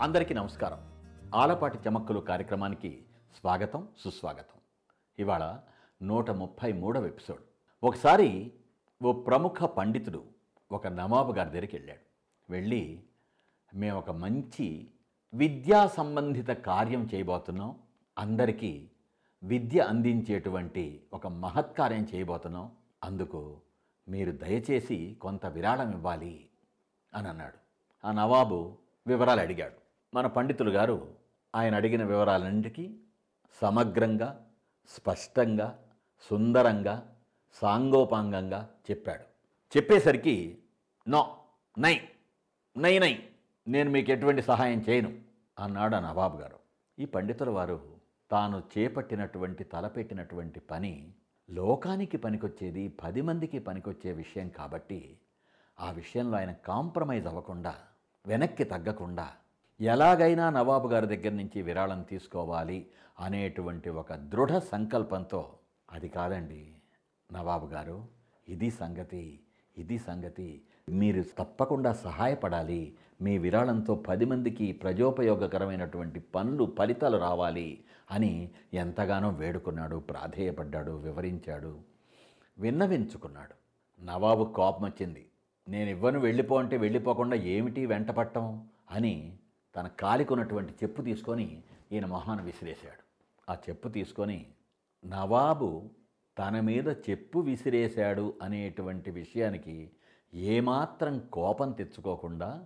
అందరికీ నమస్కారం. ఆలపాటి చమక్కులు కార్యక్రమానికి స్వాగతం సుస్వాగతం. ఇవాళ నూట ముప్పై మూడవ ఎపిసోడ్. ఒకసారి ఓ ప్రముఖ పండితుడు ఒక నవాబు గారి దగ్గరికి వెళ్ళాడు. వెళ్ళి మేము ఒక మంచి విద్యా సంబంధిత కార్యం చేయబోతున్నాం. అందరికీ విద్య అందించేటువంటి ఒక మహత్కార్యం చేయబోతున్నాం. అందుకు మీరు దయచేసి కొంత విరాళం ఇవ్వాలి అని అన్నాడు. ఆ నవాబు వివరాలు అడిగాడు. మన పండితులు గారు ఆయన అడిగిన వివరాలన్నింటికీ సమగ్రంగా స్పష్టంగా సుందరంగా సాంగోపాంగంగా చెప్పాడు. చెప్పేసరికి నో నై నై నై నేను మీకు ఎటువంటి సహాయం చేయను అన్నాడు ఆ నవాబు గారు. ఈ పండితుల వారు తాను చేపట్టినటువంటి తలపెట్టినటువంటి పని లోకానికి పనికొచ్చేది పది మందికి పనికొచ్చే విషయం కాబట్టి ఆ విషయంలో ఆయన కాంప్రమైజ్ అవ్వకుండా వెనక్కి తగ్గకుండా ఎలాగైనా నవాబు గారి దగ్గర నుంచి విరాళం తీసుకోవాలి అనేటువంటి ఒక దృఢ సంకల్పంతో అది కాదండి నవాబు గారు ఇది సంగతి ఇది సంగతి మీరు తప్పకుండా సహాయపడాలి మీ విరాళంతో పది మందికి ప్రజోపయోగకరమైనటువంటి పనులు ఫలితాలు రావాలి అని ఎంతగానో వేడుకున్నాడు ప్రాధేయపడ్డాడు వివరించాడు విన్నవించుకున్నాడు. నవాబు కోపం వచ్చింది నేను ఇవ్వను వెళ్ళిపో అంటే వెళ్ళిపోకుండా ఏమిటి వెంటపట్టం? అని తన కాలికున్నటువంటి చెప్పు తీసుకొని ఈయన మొహాన్ని విసిరేశాడు. ఆ చెప్పు తీసుకొని నవాబు తన మీద చెప్పు విసిరేశాడు అనేటువంటి విషయానికి ఏమాత్రం కోపం తెచ్చుకోకుండా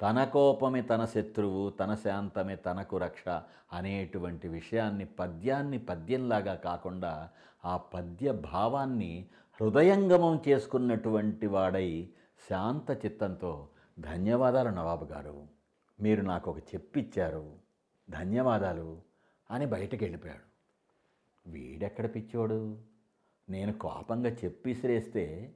తన కోపమే తన శత్రువు తన శాంతమే తనకు రక్ష అనేటువంటి విషయాన్ని పద్యాన్ని పద్యంలాగా కాకుండా ఆ పద్య భావాన్ని హృదయంగమం చేసుకున్నటువంటి వాడై శాంత చిత్తంతో ధన్యవాదాలు నవాబు గారు. మీరు నాకు ఒక చెప్పిచ్చారు. ధన్యవాదాలు అని బయటకు వెళ్ళిపోయాడు వీడెక్కడ పిచ్చోడు? నేను కోపంగా చెప్పిసిరేస్తే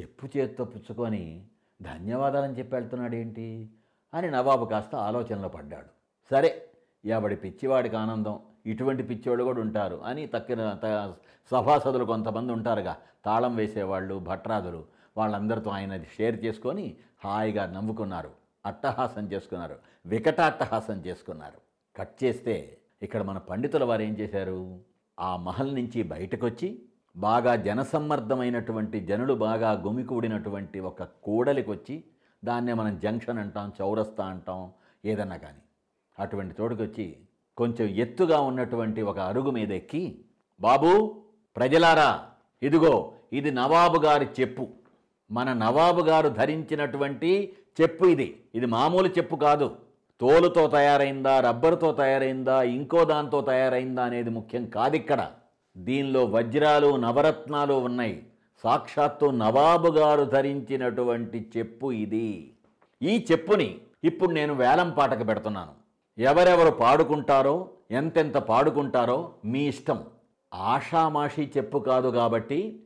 చెప్పు చేత్తో పుచ్చుకొని ధన్యవాదాలని చెప్పి వెళ్తున్నాడు ఏంటి అని నవాబు కాస్త ఆలోచనలో పడ్డాడు. సరే ఎవడి పిచ్చివాడికి ఆనందం? ఇటువంటి పిచ్చివాడు కూడా ఉంటారు అని తక్కిన త- సభాసదులు కొంతమంది ఉంటారుగా. తాళం వేసేవాళ్ళు భట్రాదులు వాళ్ళందరితో ఆయన షేర్ చేసుకొని హాయిగా నవ్వుకున్నారు. అట్టహాసం చేసుకున్నారు. వికటాట్టహాసం చేసుకున్నారు. కట్ చేస్తే ఇక్కడ మన పండితుల వారు ఏం చేశారు? ఆ మహల్ నుంచి బయటకొచ్చి బాగా జనసమ్మర్దమైనటువంటి జనులు బాగా గుమికూడినటువంటి ఒక కూడలికి వచ్చి దాన్నే మనం జంక్షన్ అంటాం చౌరస్తా అంటాం ఏదన్నా కానీ అటువంటి చోటుకొచ్చి కొంచెం ఎత్తుగా ఉన్నటువంటి ఒక అరుగు మీద ఎక్కి బాబూ ప్రజలారా ఇదిగో ఇది నవాబు గారి చెప్పు. మన నవాబు గారు ధరించినటువంటి చెప్పు ఇది. ఇది మామూలు చెప్పు కాదు. తోలుతో తయారైందా రబ్బరుతో తయారైందా ఇంకో దాంతో తయారైందా అనేది ముఖ్యం కాదిక్కడ. దీనిలో వజ్రాలు నవరత్నాలు ఉన్నాయి. సాక్షాత్తు నవాబు గారు ధరించినటువంటి చెప్పు ఇది. ఈ చెప్పుని ఇప్పుడు నేను వేలం పాటకు పెడుతున్నాను. ఎవరెవరు పాడుకుంటారో ఎంతెంత పాడుకుంటారో మీ ఇష్టం. ఆషామాషి చెప్పు కాదు కాబట్టి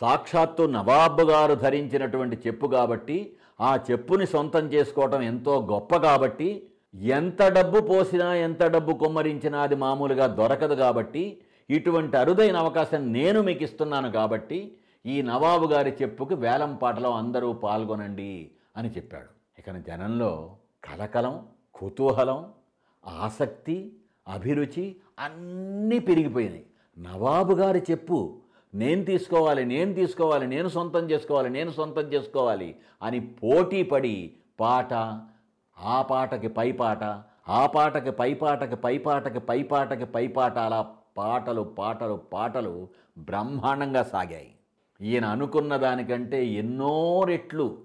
సాక్షాత్తు నవాబు గారు ధరించినటువంటి చెప్పు కాబట్టి ఆ చెప్పుని సొంతం చేసుకోవటం ఎంతో గొప్ప కాబట్టి ఎంత డబ్బు పోసినా ఎంత డబ్బు కొమ్మరించినా అది మామూలుగా దొరకదు కాబట్టి ఇటువంటి అరుదైన అవకాశం నేను మీకు ఇస్తున్నాను కాబట్టి ఈ నవాబు గారి చెప్పుకి వేలం పాటలో అందరూ పాల్గొనండి అని చెప్పాడు. ఇక జనంలో కలకలం కుతూహలం ఆసక్తి అభిరుచి అన్నీ పెరిగిపోయినాయి. నవాబు గారి చెప్పు నేను తీసుకోవాలి నేను తీసుకోవాలి నేను సొంతం చేసుకోవాలి నేను సొంతం చేసుకోవాలి అని పోటీ పడి పాట ఆ పాటకి పై పాట ఆ పాటకి పై పాటకి పై పాటకి పై పాటకి పై పాట అలా పాటలు పాటలు పాటలు బ్రహ్మాండంగా సాగాయి. ఈయన అనుకున్న దానికంటే ఎన్నో రెట్లు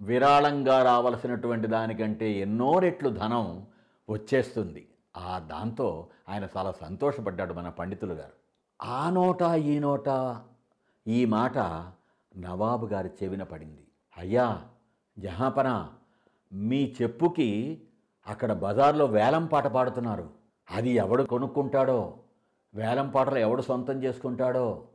విరాళంగా రావలసినటువంటి దానికంటే ఎన్నో రెట్లు ధనం వచ్చేస్తుంది. ఆ దాంతో ఆయన చాలా సంతోషపడ్డాడు మన పండితులు గారు. ఆ నోట ఈ నోట. ఈ మాట నవాబు గారి చెవిన పడింది. అయ్యా జహాపన మీ చెప్పుకి అక్కడ బజార్లో వేలం పాట పాడుతున్నారు. అది ఎవడు కొనుక్కుంటాడో? వేలం పాటలు ఎవడు సొంతం చేసుకుంటాడో?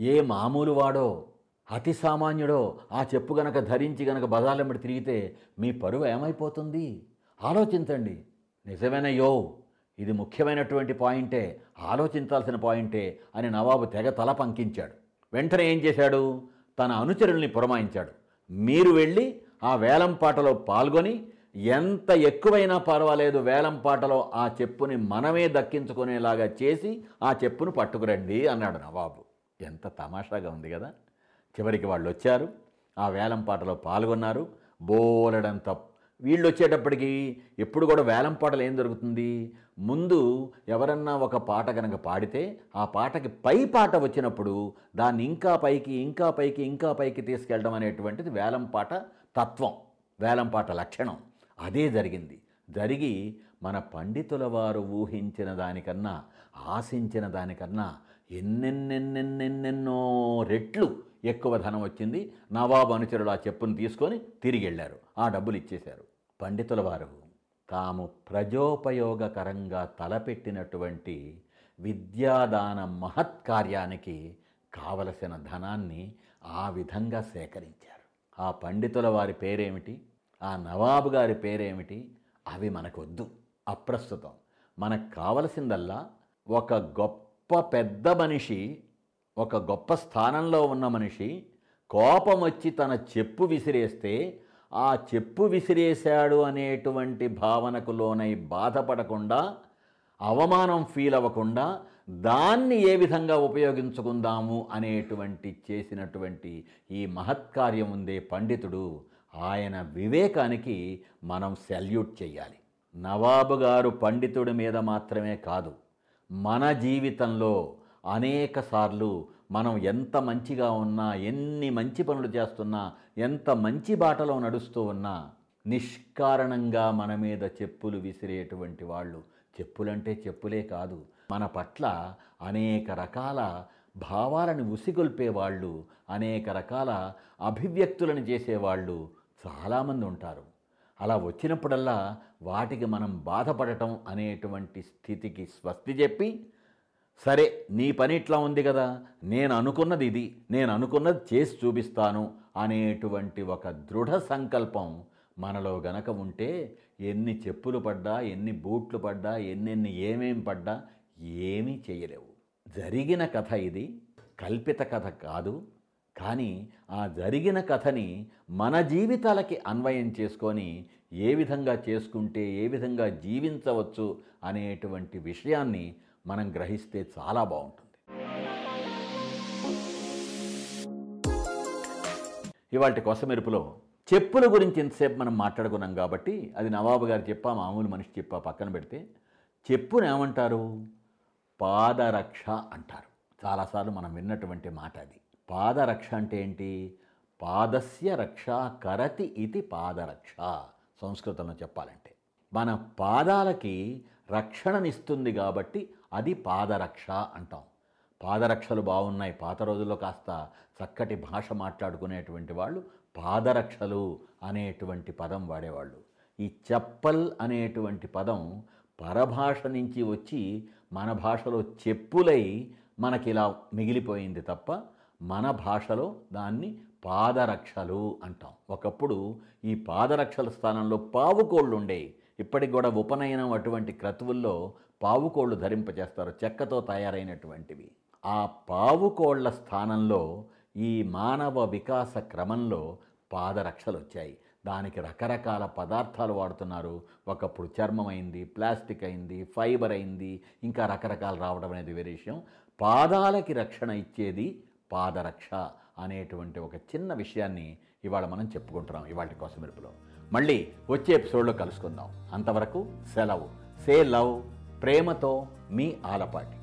ఏ మామూలు వాడో? అతి సామాన్యుడో? ఆ చెప్పు గనక ధరించి గనక బజార్లెంబడి తిరిగితే మీ పరువు ఏమైపోతుంది? ఆలోచించండి. నిజమేనయ్యో. ఇది ముఖ్యమైనటువంటి పాయింటే ఆలోచించాల్సిన పాయింటే అని నవాబు తెగ తల పంకించాడు. వెంటనే ఏం చేశాడు? తన అనుచరుల్ని పురమాయించాడు. మీరు వెళ్ళి ఆ వేలం పాటలో పాల్గొని ఎంత ఎక్కువైనా పర్వాలేదు వేలం పాటలో ఆ చెప్పుని మనమే దక్కించుకునేలాగా చేసి ఆ చెప్పును పట్టుకురండి అన్నాడు నవాబు. ఎంత తమాషాగా ఉంది కదా. చివరికి వాళ్ళు వచ్చారు ఆ వేలం పాటలో పాల్గొన్నారు. బోలెడంత వీళ్ళు వచ్చేటప్పటికి ఎప్పుడు కూడా వేలం పాటలు ఏం జరుగుతుంది ముందు ఎవరన్నా ఒక పాట కనుక పాడితే ఆ పాటకి పై పాట వచ్చినప్పుడు దాన్ని ఇంకా పైకి ఇంకా పైకి ఇంకా పైకి తీసుకెళ్ళడం అనేటువంటిది వేలం పాట తత్వం వేలం పాట లక్షణం. అదే జరిగింది. జరిగి మన పండితుల వారు ఊహించిన దానికన్నా ఆశించిన దానికన్నా ఎన్నెన్నెన్నెన్నెన్నెన్నో రెట్లు ఎక్కువ ధనం వచ్చింది. నవాబు అనుచరుడు ఆ చెప్పును తీసుకొని తిరిగి వెళ్ళారు. ఆ డబ్బులు ఇచ్చేశారు. పండితుల వారు తాము ప్రజోపయోగకరంగా తలపెట్టినటువంటి విద్యాదాన మహత్కార్యానికి కావలసిన ధనాన్ని ఆ విధంగా సేకరించారు. ఆ పండితుల వారి పేరేమిటి? ఆ నవాబు గారి పేరేమిటి? అవి మనకొద్దు. అప్రస్తుతం. మనకు కావలసిందల్లా ఒక గొప్ప పెద్ద మనిషి ఒక గొప్ప స్థానంలో ఉన్న మనిషి కోపం వచ్చి తన చెప్పు విసిరేస్తే ఆ చెప్పు విసిరేశాడు అనేటువంటి భావనకు లోనై బాధపడకుండా అవమానం ఫీల్ అవ్వకుండా దాన్ని ఏ విధంగా ఉపయోగించుకుందాము అనేటువంటి చేసినటువంటి ఈ మహత్కార్యం ఉందే పండితుడు. ఆయన వివేకానికి మనం సెల్యూట్ చేయాలి. నవాబు గారు పండితుడి మీద మాత్రమే కాదు మన జీవితంలో అనేకసార్లు మనం ఎంత మంచిగా ఉన్నా ఎన్ని మంచి పనులు చేస్తున్నా ఎంత మంచి బాటలో నడుస్తూ ఉన్నా నిష్కారణంగా మన మీద చెప్పులు విసిరేటువంటి వాళ్ళు చెప్పులంటే చెప్పులే కాదు. మన పట్ల అనేక రకాల భావాలను ఉసిగొల్పే వాళ్ళు అనేక రకాల అభివ్యక్తులను చేసేవాళ్ళు చాలామంది ఉంటారు. అలా వచ్చినప్పుడల్లా వాటికి మనం బాధపడటం అనేటువంటి స్థితికి స్వస్తి చెప్పి సరే నీ పని ఇట్లా ఉంది కదా. నేను అనుకున్నది ఇది. నేను అనుకున్నది చేసి చూపిస్తాను అనేటువంటి ఒక దృఢ సంకల్పం మనలో గనక ఉంటే ఎన్ని చెప్పులు పడ్డా ఎన్ని బూట్లు పడ్డా ఎన్నెన్ని ఏమేం పడ్డా ఏమీ చేయలేవు. జరిగిన కథ ఇది. కల్పిత కథ కాదు. కానీ ఆ జరిగిన కథని మన జీవితాలకి అన్వయం చేసుకొని ఏ విధంగా చేసుకుంటే ఏ విధంగా జీవించవచ్చు అనేటువంటి విషయాన్ని మనం గ్రహిస్తే చాలా బాగుంటుంది. ఇవాళ కొసమెరుపులో చెప్పుల గురించి ఎంతసేపు మనం మాట్లాడుకున్నాం కాబట్టి అది నవాబు గారు చెప్పా మామూలు మనిషి చెప్పా పక్కన పెడితే చెప్పును ఏమంటారు? పాదరక్ష అంటారు. చాలాసార్లు మనం విన్నటువంటి మాట అది. పాదరక్ష అంటే ఏంటి? పాదస్య రక్ష కరతి ఇది పాదరక్ష సంస్కృతంలో చెప్పాలంటే. మన పాదాలకి రక్షణనిస్తుంది కాబట్టి అది పాదరక్ష అంటాం. పాదరక్షలు బాగున్నాయి. పాత రోజుల్లో కాస్త చక్కటి భాష మాట్లాడుకునేటువంటి వాళ్ళు పాదరక్షలు అనేటువంటి పదం వాడేవాళ్ళు. ఈ చెప్పల్ అనేటువంటి పదం పరభాష నుంచి వచ్చి మన భాషలో చెప్పులై మనకిలా మిగిలిపోయింది తప్ప మన భాషలో దాన్ని పాదరక్షలు అంటాం. ఒకప్పుడు ఈ పాదరక్షల స్థానంలో పావుకోళ్ళు ఉండేవి ఇప్పటికి కూడా ఉపనయనం అటువంటి క్రతువుల్లో పావుకోళ్ళు ధరింపజేస్తారు చెక్కతో తయారైనటువంటివి. ఆ పావుకోళ్ళ స్థానంలో ఈ మానవ వికాస క్రమంలో పాదరక్షలు వచ్చాయి దానికి రకరకాల పదార్థాలు వాడుతున్నారు. ఒకప్పుడు చర్మం అయింది ప్లాస్టిక్ అయింది ఫైబర్ అయింది ఇంకా రకరకాలు రావడం అనేది వేరే విషయం. పాదాలకి రక్షణ ఇచ్చేది పాదరక్ష అనేటువంటి ఒక చిన్న విషయాన్ని ఇవాళ మనం చెప్పుకుంటున్నాం ఇవాళ కోసమెరుపులో మళ్ళీ వచ్చే ఎపిసోడ్లో కలుసుకుందాం. అంతవరకు సెలవు. Say love. ప్రేమతో మీ ఆలపాటి.